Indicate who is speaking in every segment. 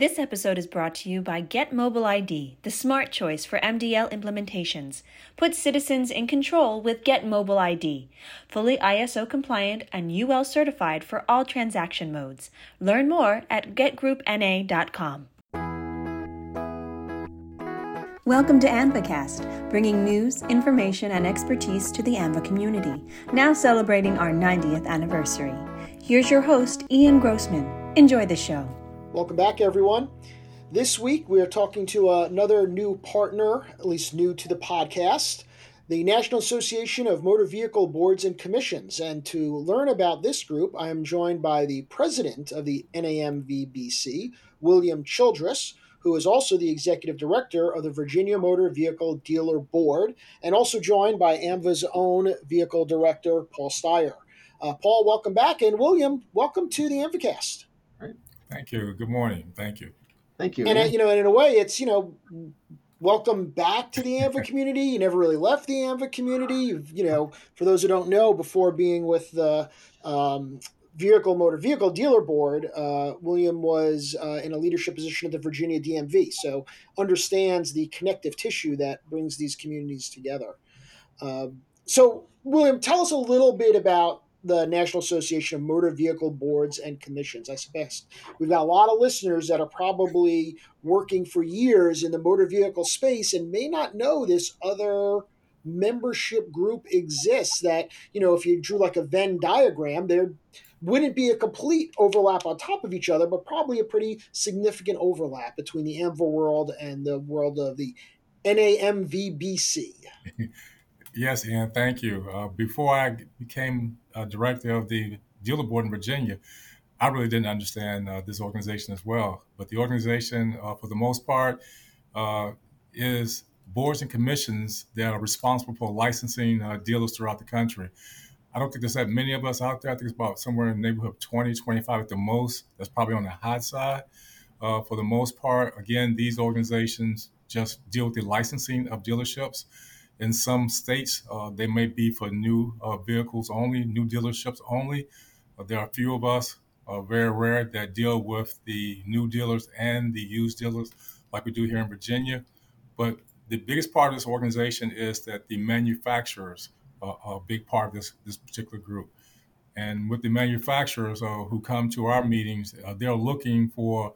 Speaker 1: This episode is brought to you by Get Mobile ID, the smart choice for MDL implementations. Put citizens in control with Get Mobile ID. Fully ISO compliant and UL certified for all transaction modes. Learn more at getgroupna.com. Welcome to AAMVAcast, bringing news, information, and expertise to the AAMVA community, now celebrating our 90th anniversary. Here's your host, Ian Grossman. Enjoy the show.
Speaker 2: Welcome back, everyone. This week we are talking to another new partner, at least new to the podcast, the National Association of Motor Vehicle Boards and Commissions. And to learn about this group, I am joined by the president of the NAMVBC, William Childress, who is also the executive director of the Virginia Motor Vehicle Dealer Board, and also joined by AAMVA's own vehicle director, Paul Steier. Uh, Paul, welcome back. And William, welcome to the AAMVAcast.
Speaker 3: Thank you. Good morning. Thank you.
Speaker 4: Thank you.
Speaker 2: And uh, you know, and in a way, it's you know, welcome back to the AAMVA community. You never really left the AAMVA community. You've, you know, for those who don't know, before being with the um, Vehicle Motor Vehicle Dealer Board, uh, William was uh, in a leadership position at the Virginia DMV, so understands the connective tissue that brings these communities together. Um, so, William, tell us a little bit about the National Association of Motor Vehicle Boards and Commissions. I suspect we've got a lot of listeners that are probably working for years in the motor vehicle space and may not know this other membership group exists that, you know, if you drew like a Venn diagram, there wouldn't be a complete overlap on top of each other, but probably a pretty significant overlap between the AAMVA world and the world of the NAMVBC.
Speaker 3: Yes, Ian, thank you. Uh, before I became uh, director of the dealer board in Virginia, I really didn't understand uh, this organization as well. But the organization, uh, for the most part, uh, is boards and commissions that are responsible for licensing uh, dealers throughout the country. I don't think there's that many of us out there. I think it's about somewhere in the neighborhood of 20, 25 at the most. That's probably on the high side. for the most part, again, these organizations just deal with the licensing of dealerships. In some states, uh, they may be for new uh, vehicles only, new dealerships only. Uh, there are a few of us, uh, very rare, that deal with the new dealers and the used dealers, like we do here in Virginia. But the biggest part of this organization is that the manufacturers are a big part of this, this particular group. And with the manufacturers uh, who come to our meetings, uh, they're looking for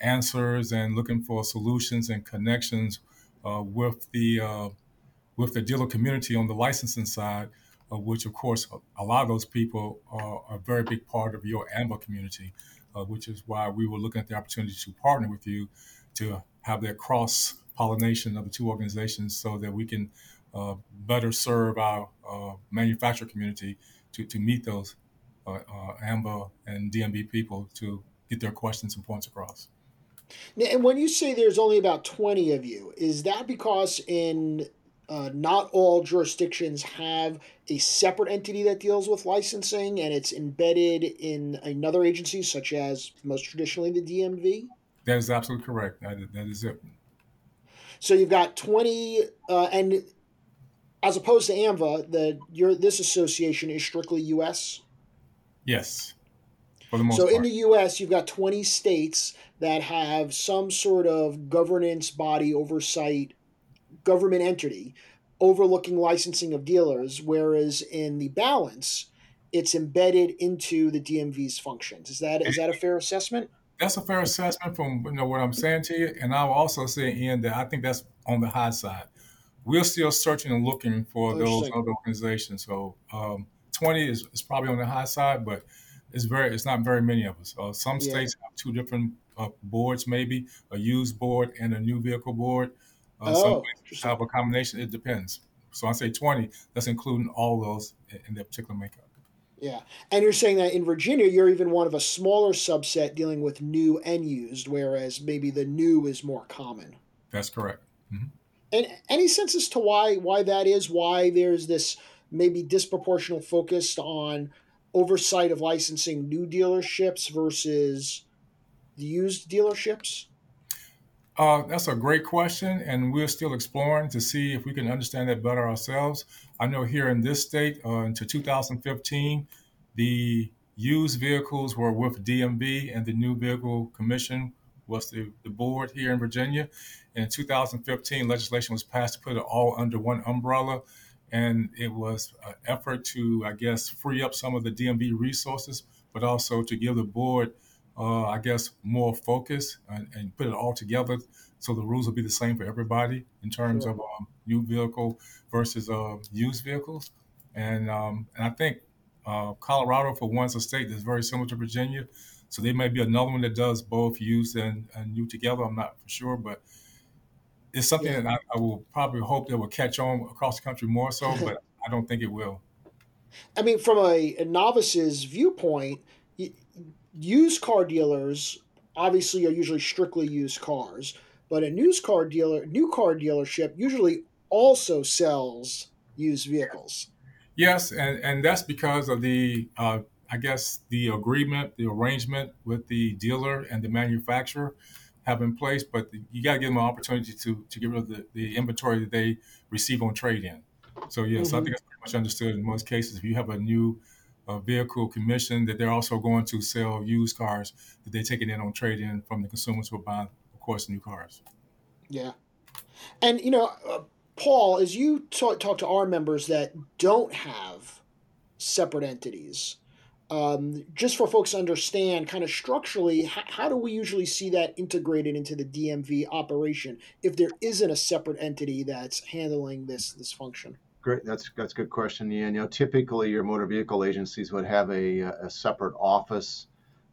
Speaker 3: answers and looking for solutions and connections with the with the dealer community on the licensing side, which of course a lot of those people are a very big part of your AAMVA community, uh, which is why we were looking at the opportunity to partner with you to have that cross pollination of the two organizations so that we can uh, better serve our uh, manufacturer community to, to meet those uh, uh, AAMVA and DMV people to get their questions and points across.
Speaker 2: And when you say there's only about 20 of you, is that because in uh, not all jurisdictions have a separate entity that deals with licensing and it's embedded in another agency, such as most traditionally the DMV?
Speaker 3: That is absolutely correct. that, that is it.
Speaker 2: So you've got 20, uh, and as opposed to AAMVA, the your this association is strictly U.S.
Speaker 3: Yes.
Speaker 2: so part. in the U.S., you've got 20 states that have some sort of governance body oversight government entity overlooking licensing of dealers, whereas in the balance, it's embedded into the DMV's functions. Is that is that a fair assessment?
Speaker 3: That's a fair assessment from you know what I'm saying to you, and I'll also say Ian that I think that's on the high side. We're still searching and looking for those other organizations. So um, 20 is, is probably on the high side, but it's very it's not very many of us. Uh, some yeah. states have two different uh, boards, maybe a used board and a new vehicle board. Uh, oh, some have a combination. It depends. So I say 20. That's including all those in that particular makeup.
Speaker 2: Yeah. And you're saying that in Virginia, you're even one of a smaller subset dealing with new and used, whereas maybe the new is more common.
Speaker 3: That's correct. Mm-hmm.
Speaker 2: And any sense as to why why that is? Why there's this maybe disproportional focus on oversight of licensing new dealerships versus the used dealerships?
Speaker 3: Uh, that's a great question, and we're still exploring to see if we can understand that better ourselves. I know here in this state, uh, until 2015, the used vehicles were with DMV, and the new vehicle commission was the, the board here in Virginia. In 2015, legislation was passed to put it all under one umbrella. And it was an effort to, I guess, free up some of the DMV resources, but also to give the board, uh, I guess, more focus and, and, put it all together so the rules will be the same for everybody in terms sure. of um, new vehicle versus uh, used vehicles. And, um, and I think uh, Colorado, for once, a state that's very similar to Virginia. So there may be another one that does both used and, and new together. I'm not for sure, but it's something yeah. that I, I, will probably hope that will catch on across the country more so, but I don't think it will.
Speaker 2: I mean, from a, a novice's viewpoint, used car dealers obviously are usually strictly used cars, but a news car dealer, new car dealership usually also sells used vehicles.
Speaker 3: Yes, and, and that's because of the, uh, I guess, the agreement, the arrangement with the dealer and the manufacturer have in place. But you got to give them an opportunity to, to get rid of the, the inventory that they receive on trade in. So, yes, mm-hmm. I think it's pretty much understood in most cases. If you have a new uh, vehicle commission, that they're also going to sell used cars that they're taking in on trade in from the consumers who are buying, of course, new cars.
Speaker 2: Yeah. And, you know, uh, Paul, as you talk, talk to our members that don't have separate entities, um, just for folks to understand kind of structurally, how, do we usually see that integrated into the DMV operation if there isn't a separate entity that's handling this this function?
Speaker 4: Great, that's that's a good question, Ian. You know, typically your motor vehicle agencies would have a, a separate office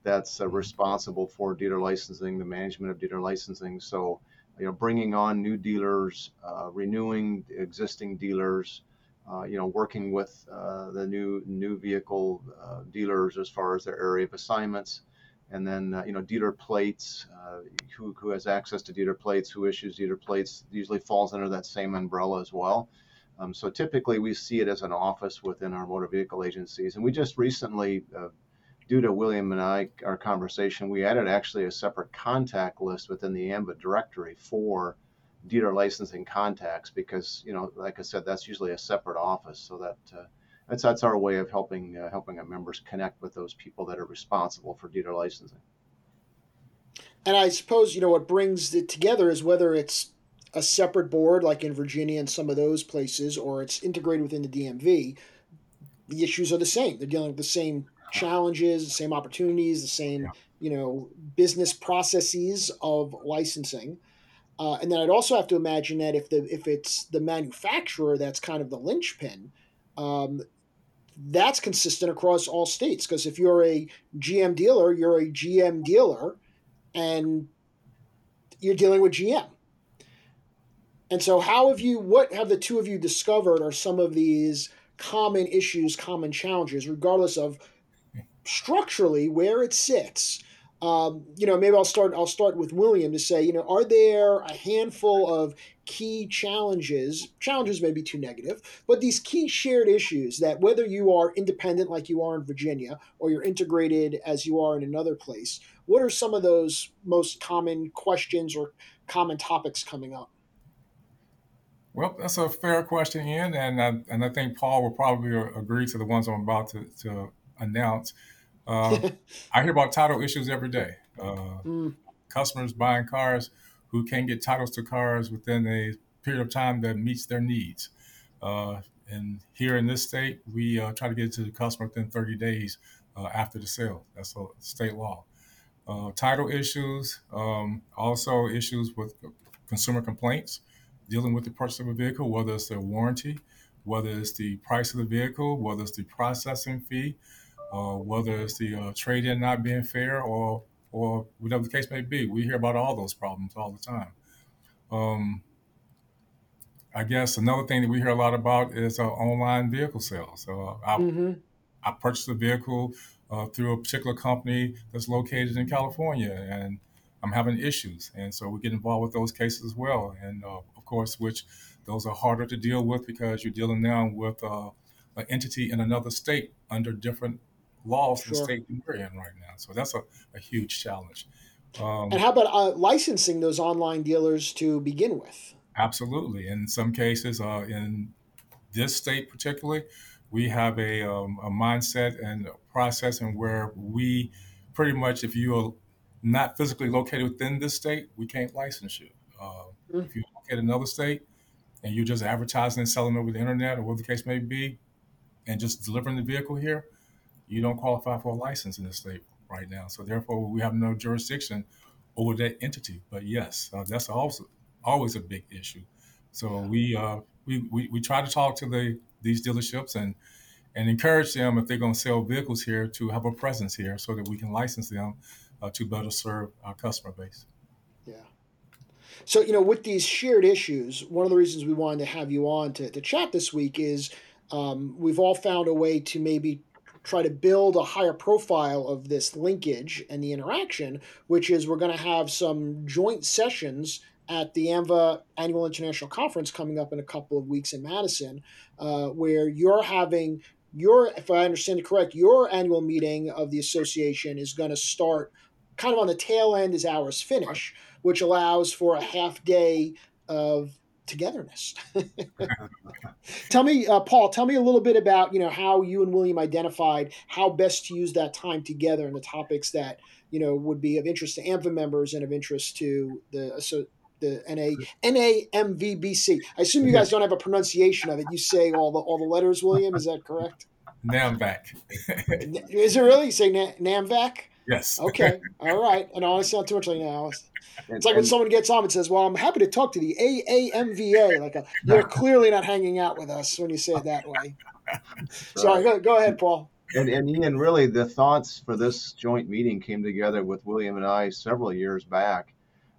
Speaker 4: that's uh, responsible for dealer licensing, the management of dealer licensing. So you know, bringing on new dealers, uh, renewing existing dealers, uh, you know, working with uh, the new new vehicle uh, dealers as far as their area of assignments, and then uh, you know, dealer plates. Uh, who who has access to dealer plates? Who issues dealer plates? Usually falls under that same umbrella as well. Um, so typically, we see it as an office within our motor vehicle agencies, and we just recently due to William and I, our conversation, we added actually a separate contact list within the AAMVA directory for dealer licensing contacts because, you know, like I said, that's usually a separate office. So that uh, that's that's our way of helping uh, helping our members connect with those people that are responsible for dealer licensing.
Speaker 2: And I suppose you know what brings it together is whether it's a separate board like in Virginia and some of those places, or it's integrated within the DMV. The issues are the same. They're dealing with the same challenges, the same opportunities, the same yeah. you know business processes of licensing. Uh, and then I'd also have to imagine that if the if it's the manufacturer that's kind of the linchpin, um, that's consistent across all states. Because if you're a GM dealer, you're a GM dealer, and you're dealing with GM. And so, how have you? What have the two of you discovered are some of these common issues, common challenges, regardless of structurally where it sits. Um, you know, maybe I'll start. I'll start with William to say, you know, are there a handful of key challenges? Challenges may be too negative, but these key shared issues that whether you are independent like you are in Virginia or you're integrated as you are in another place, what are some of those most common questions or common topics coming up?
Speaker 3: Well, that's a fair question, Ian, and I, and I think Paul will probably agree to the ones I'm about to, to announce. Uh, I hear about title issues every day. Uh, mm. Customers buying cars who can't get titles to cars within a period of time that meets their needs. Uh, and here in this state, we uh, try to get it to the customer within 30 days uh, after the sale. That's a state law. Uh, title issues, um, also issues with consumer complaints, dealing with the purchase of a vehicle, whether it's their warranty, whether it's the price of the vehicle, whether it's the processing fee, uh, whether it's the uh, trade-in not being fair or or whatever the case may be. We hear about all those problems all the time. Um, I guess another thing that we hear a lot about is uh, online vehicle sales. Uh, I, mm-hmm. I purchased a vehicle uh, through a particular company that's located in California, and I'm having issues, and so we get involved with those cases as well. And uh, of course, which those are harder to deal with because you're dealing now with uh, an entity in another state under different laws sure. the state we're in right now. So that's a, a huge challenge.
Speaker 2: Um, and how about uh, licensing those online dealers to begin with?
Speaker 3: Absolutely. In some cases, uh, in this state particularly, we have a, um, a mindset and a process and where we pretty much, if you are not physically located within this state, we can't license you. Uh, mm. If you look at another state and you're just advertising and selling over the internet or whatever the case may be, and just delivering the vehicle here, you don't qualify for a license in the state right now. So therefore, we have no jurisdiction over that entity. But yes, uh, that's also always a big issue. So we, uh, we, we we try to talk to the these dealerships and and encourage them if they're going to sell vehicles here to have a presence here so that we can license them uh, to better serve our customer base.
Speaker 2: Yeah. So, you know, with these shared issues, one of the reasons we wanted to have you on to, to chat this week is um, we've all found a way to maybe try to build a higher profile of this linkage and the interaction, which is we're going to have some joint sessions at the AAMVA Annual International Conference coming up in a couple of weeks in Madison, uh, where you're having your, if I understand it correct, your annual meeting of the association is going to start kind of on the tail end as ours finish, which allows for a half day of togetherness. tell me, uh, Paul, tell me a little bit about you know how you and William identified how best to use that time together and the topics that you know would be of interest to AAMVA members and of interest to the so the NA NAMVBC. I assume you guys don't have a pronunciation of it. You say all the all the letters, William. Is that correct?
Speaker 3: NAMVAC.
Speaker 2: Is it really? You say NAMVAC?
Speaker 3: Yes.
Speaker 2: Okay. All right. And I don't sound too much like now. It's like when someone gets on and says, "Well, I'm happy to talk to the AAMVA." Like, a, you're clearly not hanging out with us when you say it that way. Sorry. Go, go ahead, Paul.
Speaker 4: And, and Ian, really, the thoughts for this joint meeting came together with William and I several years back.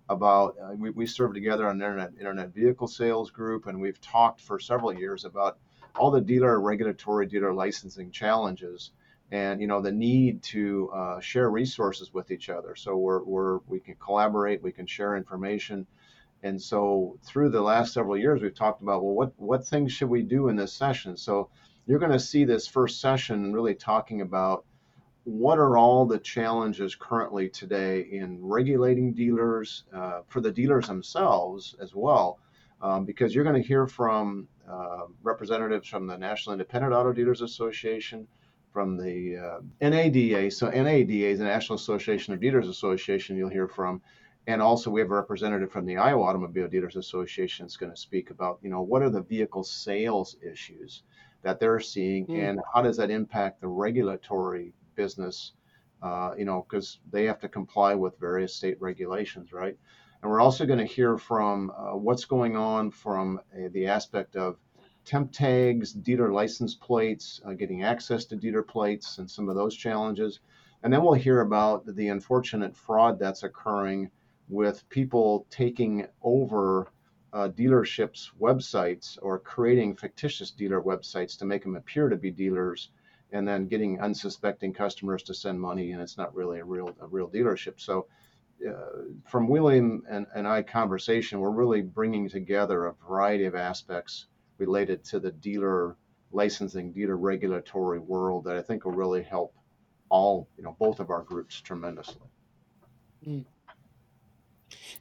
Speaker 4: About uh, we, we served together on internet internet vehicle sales group, and we've talked for several years about all the dealer regulatory dealer licensing challenges and you know the need to uh, share resources with each other. So we're, we're we can collaborate we can share information. And so through the last several years we've talked about well what what things should we do in this session? So you're going to see this first session really talking about what are all the challenges currently today in regulating dealers uh, for the dealers themselves as well um, because you're going to hear from uh, representatives from the national independent auto dealers association from the uh, NADA. So NADA is the National Association of Dealers Association. You'll hear from, and also we have a representative from the Iowa Automobile Dealers Association that's going to speak about, you know, what are the vehicle sales issues that they're seeing, mm. and how does that impact the regulatory business? Uh, you know, because they have to comply with various state regulations, right? And we're also going to hear from uh, what's going on from uh, the aspect of temp tags, dealer license plates, uh, getting access to dealer plates, and some of those challenges. And then we'll hear about the unfortunate fraud that's occurring with people taking over uh, dealerships' websites or creating fictitious dealer websites to make them appear to be dealers, and then getting unsuspecting customers to send money, and it's not really a real a real dealership. So. Uh, from William and, and I conversation, we're really bringing together a variety of aspects related to the dealer licensing, dealer regulatory world that I think will really help all, you know, both of our groups tremendously.
Speaker 2: Mm.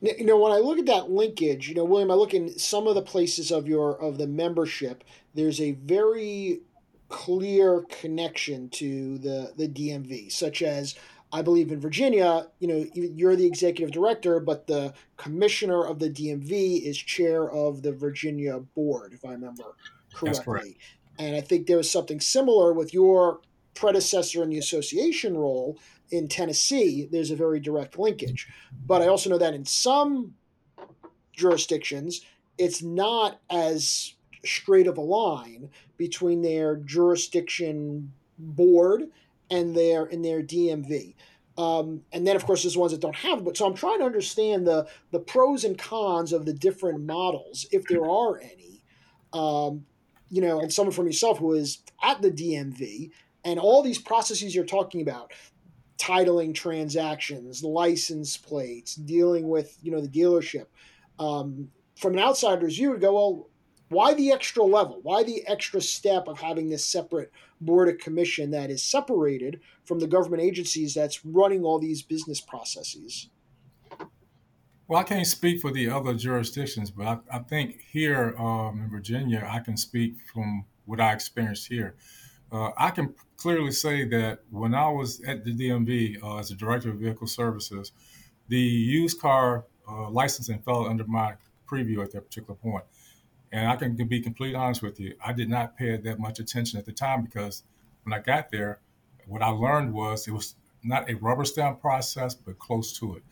Speaker 2: You know, when I look at that linkage, you know, William, I look in some of the places of your of the membership. There's a very clear connection to the the DMV, such as I believe in Virginia, you know, you're the executive director, but the commissioner of the DMV is chair of the Virginia board, if I remember correctly. And I think there was something similar with your predecessor in the association role in Tennessee. There's a very direct linkage. But I also know that in some jurisdictions, it's not as straight of a line between their jurisdiction board and their in their DMV. Um, and then of course there's ones that don't have but so i'm trying to understand the the pros and cons of the different models if there are any um, you know and someone from yourself who is at the dmv and all these processes you're talking about titling transactions license plates dealing with you know the dealership um, from an outsider's view would go well why the extra level? Why the extra step of having this separate board of commission that is separated from the government agencies that's running all these business processes?
Speaker 3: Well, I can't speak for the other jurisdictions, but I, I think here um, in Virginia, I can speak from what I experienced here. Uh, I can clearly say that when I was at the DMV uh, as a director of vehicle services, the used car uh, licensing fell under my preview at that particular point. And I can be completely honest with you, I did not pay that much attention at the time because when I got there, what I learned was it was not a rubber stamp process, but close to it.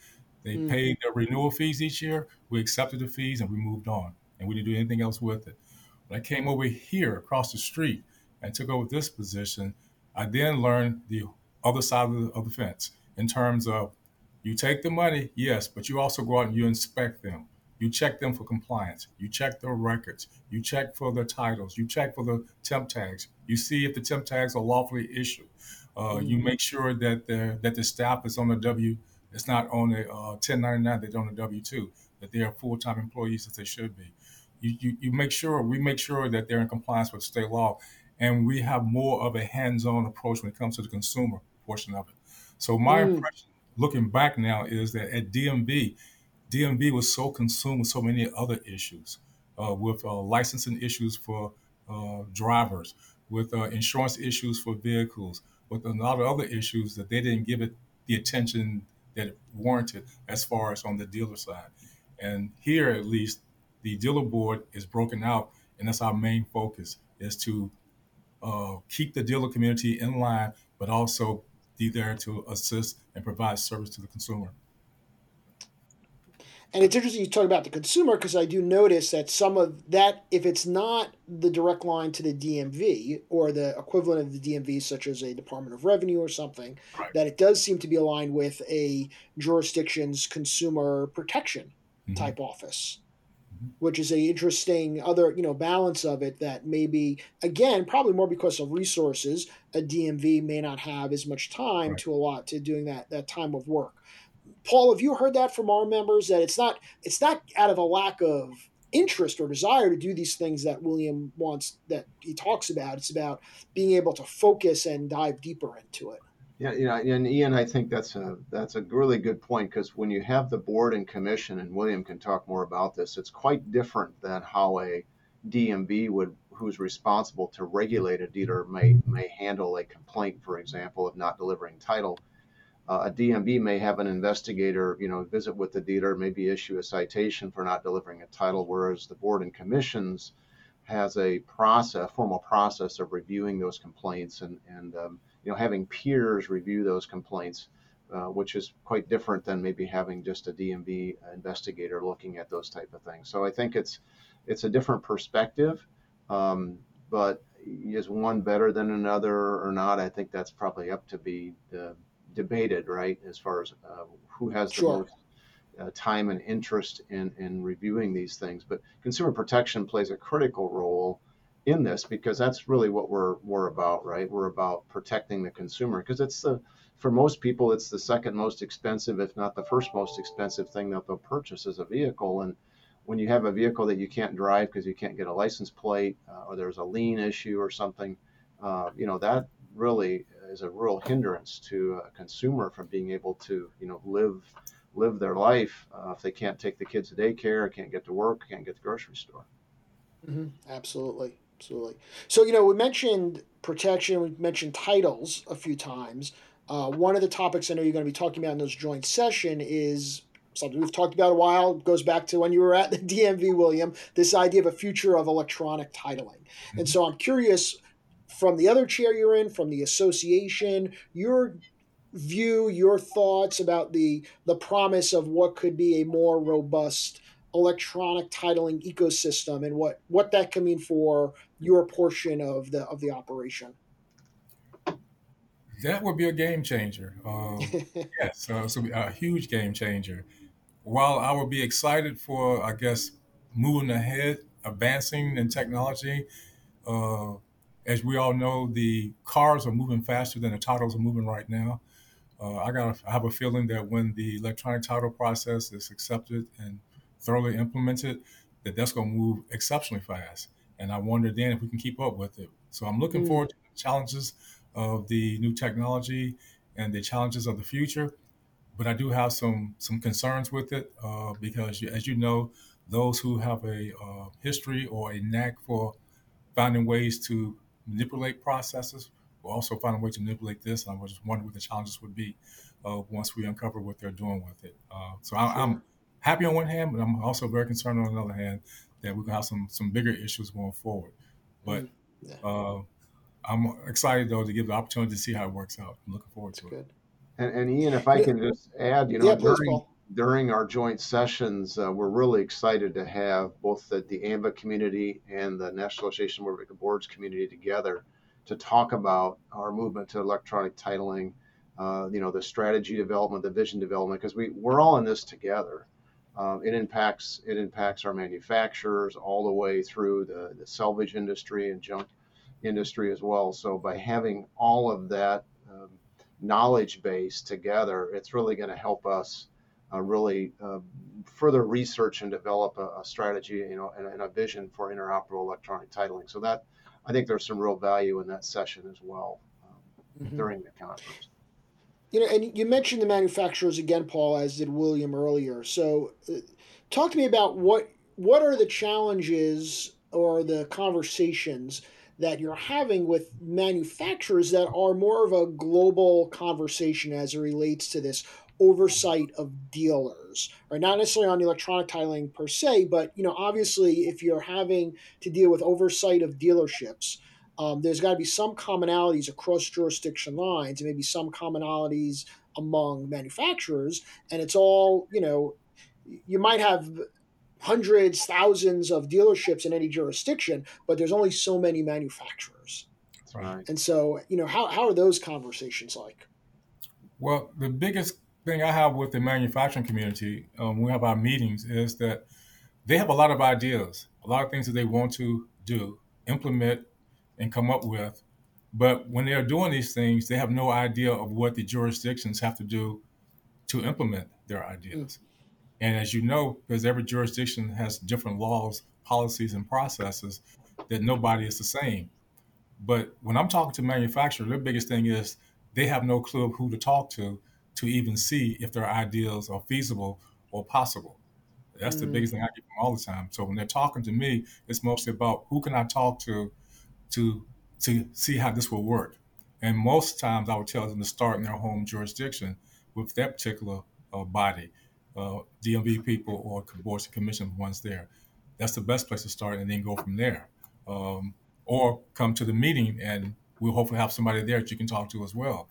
Speaker 3: They mm. paid their renewal fees each year. We accepted the fees and we moved on, and we didn't do anything else with it. When I came over here across the street and took over this position, I then learned the other side of the, of the fence in terms of you take the money, yes, but you also go out and you inspect them. You check them for compliance. You check their records. You check for their titles. You check for the temp tags. You see if the temp tags are lawfully issued. Uh, mm-hmm. You make sure that the that the staff is on the W. It's not on a uh, 1099. They're on a W two. That they are full time employees as they should be. You, you you make sure we make sure that they're in compliance with state law, and we have more of a hands on approach when it comes to the consumer portion of it. So my mm. impression, looking back now, is that at DMV, DMV was so consumed with so many other issues, uh, with uh, licensing issues for uh, drivers, with uh, insurance issues for vehicles, with a lot of other issues that they didn't give it the attention that it warranted as far as on the dealer side. And here, at least, the dealer board is broken out, and that's our main focus is to uh, keep the dealer community in line, but also be there to assist and provide service to the consumer.
Speaker 2: And it's interesting you talk about the consumer because I do notice that some of that, if it's not the direct line to the DMV or the equivalent of the DMV, such as a Department of Revenue or something, right. that it does seem to be aligned with a jurisdiction's consumer protection mm-hmm. type office, mm-hmm. which is a interesting other you know balance of it that maybe again probably more because of resources a DMV may not have as much time right. to allot to doing that that time of work. Paul, have you heard that from our members that it's not it's not out of a lack of interest or desire to do these things that William wants that he talks about. It's about being able to focus and dive deeper into it.
Speaker 4: Yeah, you know, and Ian, I think that's a that's a really good point because when you have the board and commission, and William can talk more about this, it's quite different than how a DMV would, who's responsible to regulate a dealer, may may handle a complaint, for example, of not delivering title uh, a DMV may have an investigator, you know, visit with the dealer, maybe issue a citation for not delivering a title, whereas the board and commissions has a process, formal process of reviewing those complaints and, and um, you know, having peers review those complaints, uh, which is quite different than maybe having just a DMV investigator looking at those type of things. So I think it's it's a different perspective, um, but is one better than another or not? I think that's probably up to be the debated, right, as far as uh, who has the sure. most uh, time and interest in, in reviewing these things. But consumer protection plays a critical role in this because that's really what we're we're about, right? We're about protecting the consumer because it's the for most people it's the second most expensive, if not the first most expensive thing that they'll purchase as a vehicle. And when you have a vehicle that you can't drive because you can't get a license plate uh, or there's a lien issue or something, uh, you know that really is a real hindrance to a consumer from being able to, you know, live live their life uh, if they can't take the kids to daycare, can't get to work, can't get to the grocery store.
Speaker 2: Mm-hmm. Absolutely, absolutely. So you know, we mentioned protection, we mentioned titles a few times. Uh, one of the topics I know you're going to be talking about in those joint session is something we've talked about a while. Goes back to when you were at the DMV, William. This idea of a future of electronic titling, mm-hmm. and so I'm curious from the other chair you're in, from the association, your view, your thoughts about the the promise of what could be a more robust electronic titling ecosystem and what what that can mean for your portion of the of the operation.
Speaker 3: That would be a game changer. Um, yes, uh, so a huge game changer. While I would be excited for, I guess, moving ahead, advancing in technology, uh, as we all know, the cars are moving faster than the titles are moving right now. Uh, I got I have a feeling that when the electronic title process is accepted and thoroughly implemented, that that's going to move exceptionally fast. And I wonder then if we can keep up with it. So I'm looking mm. forward to the challenges of the new technology and the challenges of the future. But I do have some some concerns with it uh, because, as you know, those who have a uh, history or a knack for finding ways to manipulate processes we'll also find a way to manipulate this. And I was just wondering what the challenges would be uh, once we uncover what they're doing with it. Uh, so I, am happy on one hand, but I'm also very concerned on the other hand that we're gonna have some some bigger issues going forward. But mm-hmm. yeah. uh, I'm excited though to give the opportunity to see how it works out. I'm looking forward to it.
Speaker 4: And, and, Ian, if I can just add, you know, yeah, during, during our joint sessions, uh, we're really excited to have both the, the AAMVA community and the National Association of Motor Boards community together to talk about our movement to electronic titling, uh, you know, the strategy development, the vision development, because we, we're all in this together. Um, it impacts it impacts our manufacturers all the way through the, the salvage industry and junk industry as well. So by having all of that um, knowledge base together, it's really going to help us uh, really uh, further research and develop a, a strategy, you know, and, and, a vision for interoperable electronic titling. So that I think there's some real value in that session as well um, mm-hmm. during the conference.
Speaker 2: You know, and you mentioned the manufacturers again, Paul, as did William earlier. So, uh, talk to me about what what are the challenges or the conversations that you're having with manufacturers that are more of a global conversation as it relates to this oversight of dealers, right? Not necessarily on electronic titling per se, but you know, obviously, if you're having to deal with oversight of dealerships, um, there's got to be some commonalities across jurisdiction lines, and maybe some commonalities among manufacturers, and it's all you know. You might have hundreds, thousands of dealerships in any jurisdiction, but there's only so many manufacturers.
Speaker 4: Right.
Speaker 2: And so, you know, how, how are those conversations like?
Speaker 3: Well, the biggest thing I have with the manufacturing community um, we have our meetings is that they have a lot of ideas, a lot of things that they want to do, implement, and come up with. But when they're doing these things, they have no idea of what the jurisdictions have to do to implement their ideas. Mm. And as you know, because every jurisdiction has different laws, policies, and processes, that nobody is the same. But when I'm talking to manufacturers, their biggest thing is they have no clue of who to talk to to even see if their ideas are feasible or possible. That's mm. the biggest thing I get from all the time. So when they're talking to me, it's mostly about who can I talk to to to see how this will work. And most times I would tell them to start in their home jurisdiction with that particular uh, body, uh, DMV people or boards and commission ones there. That's the best place to start and then go from there. Um, or come to the meeting and we'll hopefully have somebody there that you can talk to as well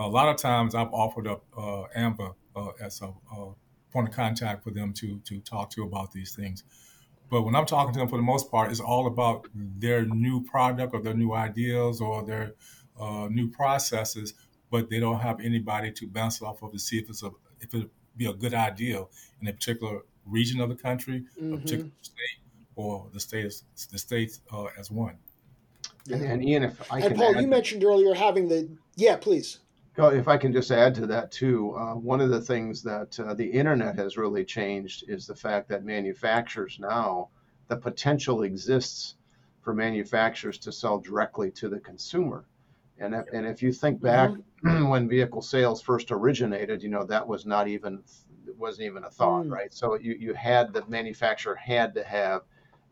Speaker 3: a lot of times I've offered up uh, AAMVA uh, as a, a, point of contact for them to to talk to about these things. But when I'm talking to them, for the most part, it's all about their new product or their new ideas or their uh, new processes. But they don't have anybody to bounce off of to see if it's a if it be a good idea in a particular region of the country, mm-hmm. a particular state, or the state the states uh, as one.
Speaker 4: And, and Ian, if I
Speaker 2: and Paul, you mentioned earlier having the yeah, please.
Speaker 4: If I can just add to that too, uh, one of the things that uh, the internet has really changed is the fact that manufacturers now, the potential exists for manufacturers to sell directly to the consumer. And if, and if you think back mm-hmm. when vehicle sales first originated, you know that was not even it wasn't even a thought, mm. right? So you, you had the manufacturer had to have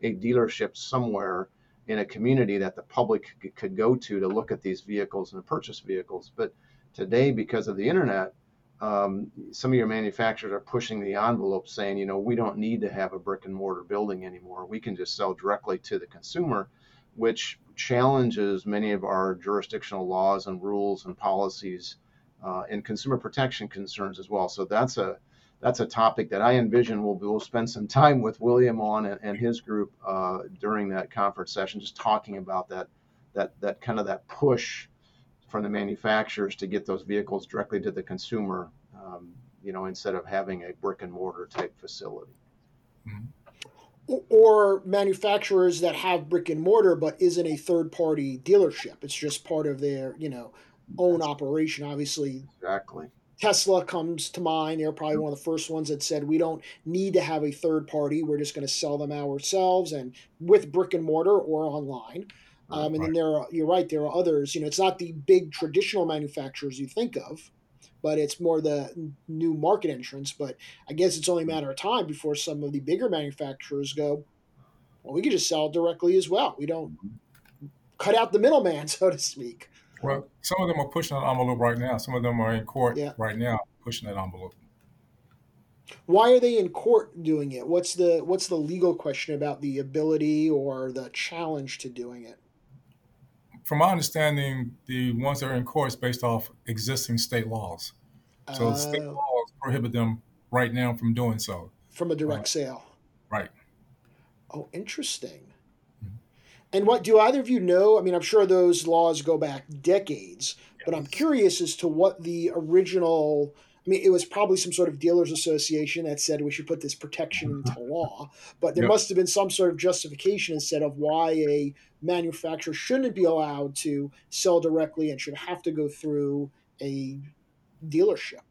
Speaker 4: a dealership somewhere in a community that the public could go to to look at these vehicles and purchase vehicles. But Today, because of the internet, um, some of your manufacturers are pushing the envelope saying, you know, we don't need to have a brick and mortar building anymore. We can just sell directly to the consumer, which challenges many of our jurisdictional laws and rules and policies uh, and consumer protection concerns as well. So that's a that's a topic that I envision we'll, we'll spend some time with William on and, and his group uh, during that conference session, just talking about that that that kind of that push from the manufacturers to get those vehicles directly to the consumer, um, you know, instead of having a brick and mortar type facility.
Speaker 2: Mm-hmm. Or manufacturers that have brick and mortar but isn't a third party dealership. It's just part of their, you know, own operation. Obviously,
Speaker 4: exactly.
Speaker 2: Tesla comes to mind. They're probably one of the first ones that said we don't need to have a third party. We're just going to sell them ourselves and with brick and mortar or online. Um, and right. then there are, you're right, there are others. You know, it's not the big traditional manufacturers you think of, but it's more the new market entrants. But I guess it's only a matter of time before some of the bigger manufacturers go, well, we could just sell directly as well. We don't cut out the middleman, so to speak.
Speaker 3: Well, some of them are pushing that envelope right now. Some of them are in court
Speaker 2: Yeah.
Speaker 3: right now pushing that envelope.
Speaker 2: Why are they in court doing it? What's the what's the legal question about the ability or the challenge to doing it?
Speaker 3: From my understanding, the ones that are in court is based off existing state laws. So state
Speaker 2: Uh,
Speaker 3: laws prohibit them right now from doing so.
Speaker 2: from a direct sale.
Speaker 3: Right.
Speaker 2: Oh, interesting.
Speaker 3: Mhm.
Speaker 2: And what do either of you know? I mean, I'm sure those laws go back decades, but I'm curious as to what the original. I mean, it was probably some sort of dealers association that said we should put this protection mm-hmm. into law, but there
Speaker 3: Yep.
Speaker 2: must have been some sort of justification instead of why a manufacturer shouldn't be allowed to sell directly and should have to go through a dealership.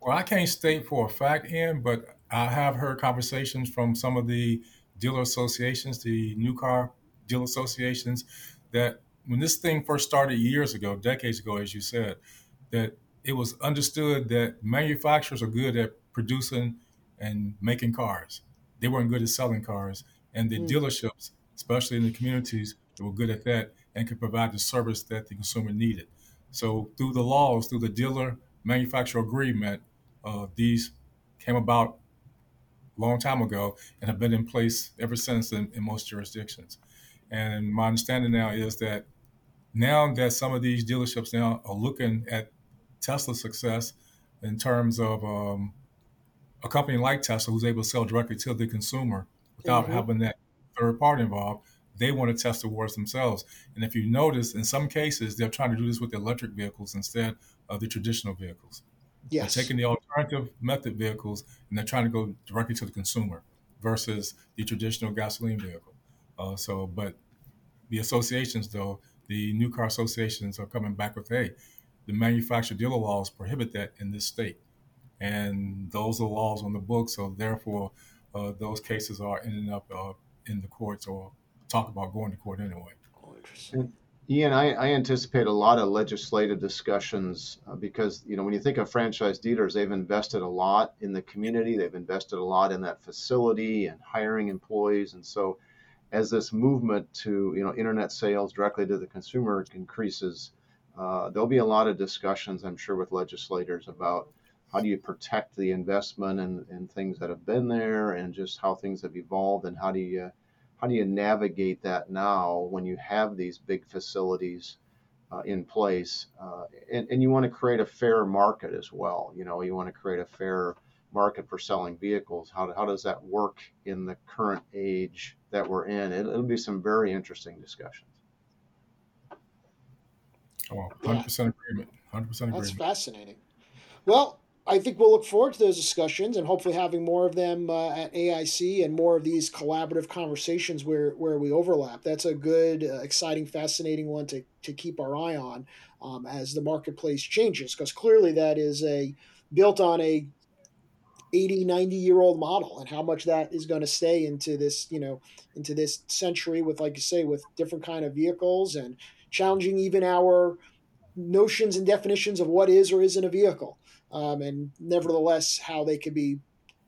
Speaker 3: Well, I can't state for a fact, Ian, but I have heard conversations from some of the dealer associations, the new car dealer associations, that when this thing first started years ago, decades ago, as you said, that it was understood that manufacturers are good at producing and making cars. They weren't good at selling cars. And the
Speaker 2: Mm.
Speaker 3: dealerships, especially in the communities, they were good at that and could provide the service that the consumer needed. So through the laws, through the dealer manufacturer agreement, uh, these came about a long time ago and have been in place ever since in, in most jurisdictions. And my understanding now is that now that some of these dealerships now are looking at Tesla's success in terms of um, a company like Tesla who's able to sell directly to the consumer without
Speaker 2: Mhm.
Speaker 3: having that third party involved, they want to test the waters themselves. And if you notice, in some cases, they're trying to do this with electric vehicles instead of the traditional vehicles.
Speaker 2: Yes.
Speaker 3: They're taking the alternative method vehicles and they're trying to go directly to the consumer versus the traditional gasoline vehicle. Uh, so, but the associations, though, the new car associations are coming back with, hey, the manufacturer dealer laws prohibit that in this state. And those are laws on the books. So, therefore, uh, those cases are ending up uh, in the courts or talk about going to court anyway.
Speaker 2: Oh, interesting.
Speaker 4: Ian, I, I anticipate a lot of legislative discussions uh, because, you know, when you think of franchise dealers, they've invested a lot in the community. They've invested a lot in that facility and hiring employees. And so as this movement to, you know, internet sales directly to the consumer increases, uh, there'll be a lot of discussions, I'm sure, with legislators about how do you protect the investment and, and things that have been there and just how things have evolved and how do you how do you navigate that now when you have these big facilities uh, in place? Uh, and, and you want to create a fair market as well you know you want to create a fair market for selling vehicles. How, how does that work in the current age that we're in? It, it'll be some very interesting discussions
Speaker 3: Oh, 100% agreement. 100%
Speaker 2: That's
Speaker 3: agreement.
Speaker 2: fascinating. Well, I think we'll look forward to those discussions and hopefully having more of them uh, at AIC and more of these collaborative conversations where, where we overlap. That's a good, uh, exciting, fascinating one to, to keep our eye on um, as the marketplace changes because clearly that is a built on a 80 90 year old model and how much that is going to stay into this you know into this century with like you say with different kind of vehicles and challenging even our notions and definitions of what is or isn't a vehicle um, and nevertheless how they could be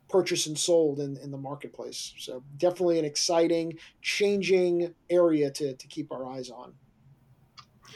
Speaker 2: purchased and sold in, in the marketplace so definitely an exciting changing area to, to keep our eyes on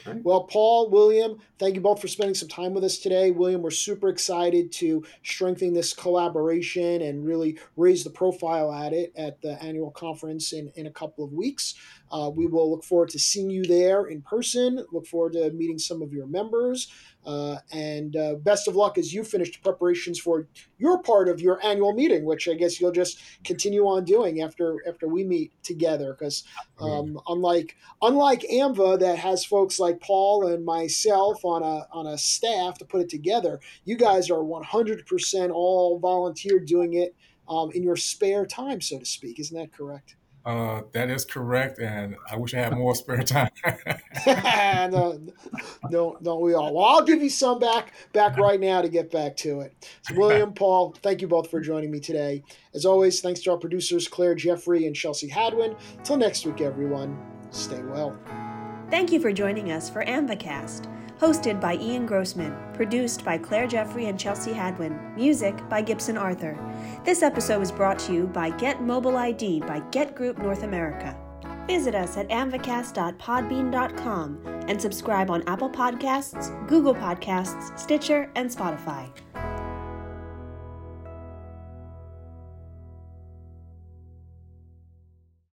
Speaker 4: Great.
Speaker 2: well, Paul, William, thank you both for spending some time with us today. William, we're super excited to strengthen this collaboration and really raise the profile at it at the annual conference in, in a couple of weeks. Uh, we will look forward to seeing you there in person, look forward to meeting some of your members. Uh, and uh, best of luck as you finish preparations for your part of your annual meeting, which I guess you'll just continue on doing after after we meet together. Because um, unlike unlike AAMVA that has folks like Paul and myself on a on a staff to put it together, you guys are 100% all volunteer doing it um, in your spare time, so to speak. Isn't that correct?
Speaker 3: Uh, that is correct, and I wish I had more spare time.
Speaker 2: no, don't don't we all? Well, I'll give you some back back right now to get back to it. So William, Paul, thank you both for joining me today. As always, thanks to our producers Claire Jeffrey and Chelsey Hadwin. Till next week, everyone, stay well.
Speaker 1: Thank you for joining us for AAMVAcast, hosted by Ian Grossman, produced by Claire Jeffrey and Chelsey Hadwin, music by Gibson Arthur. This episode was brought to you by Get Mobile ID by Get Group North America. Visit us at aamvacast.podbean.com and subscribe on Apple Podcasts, Google Podcasts, Stitcher, and Spotify.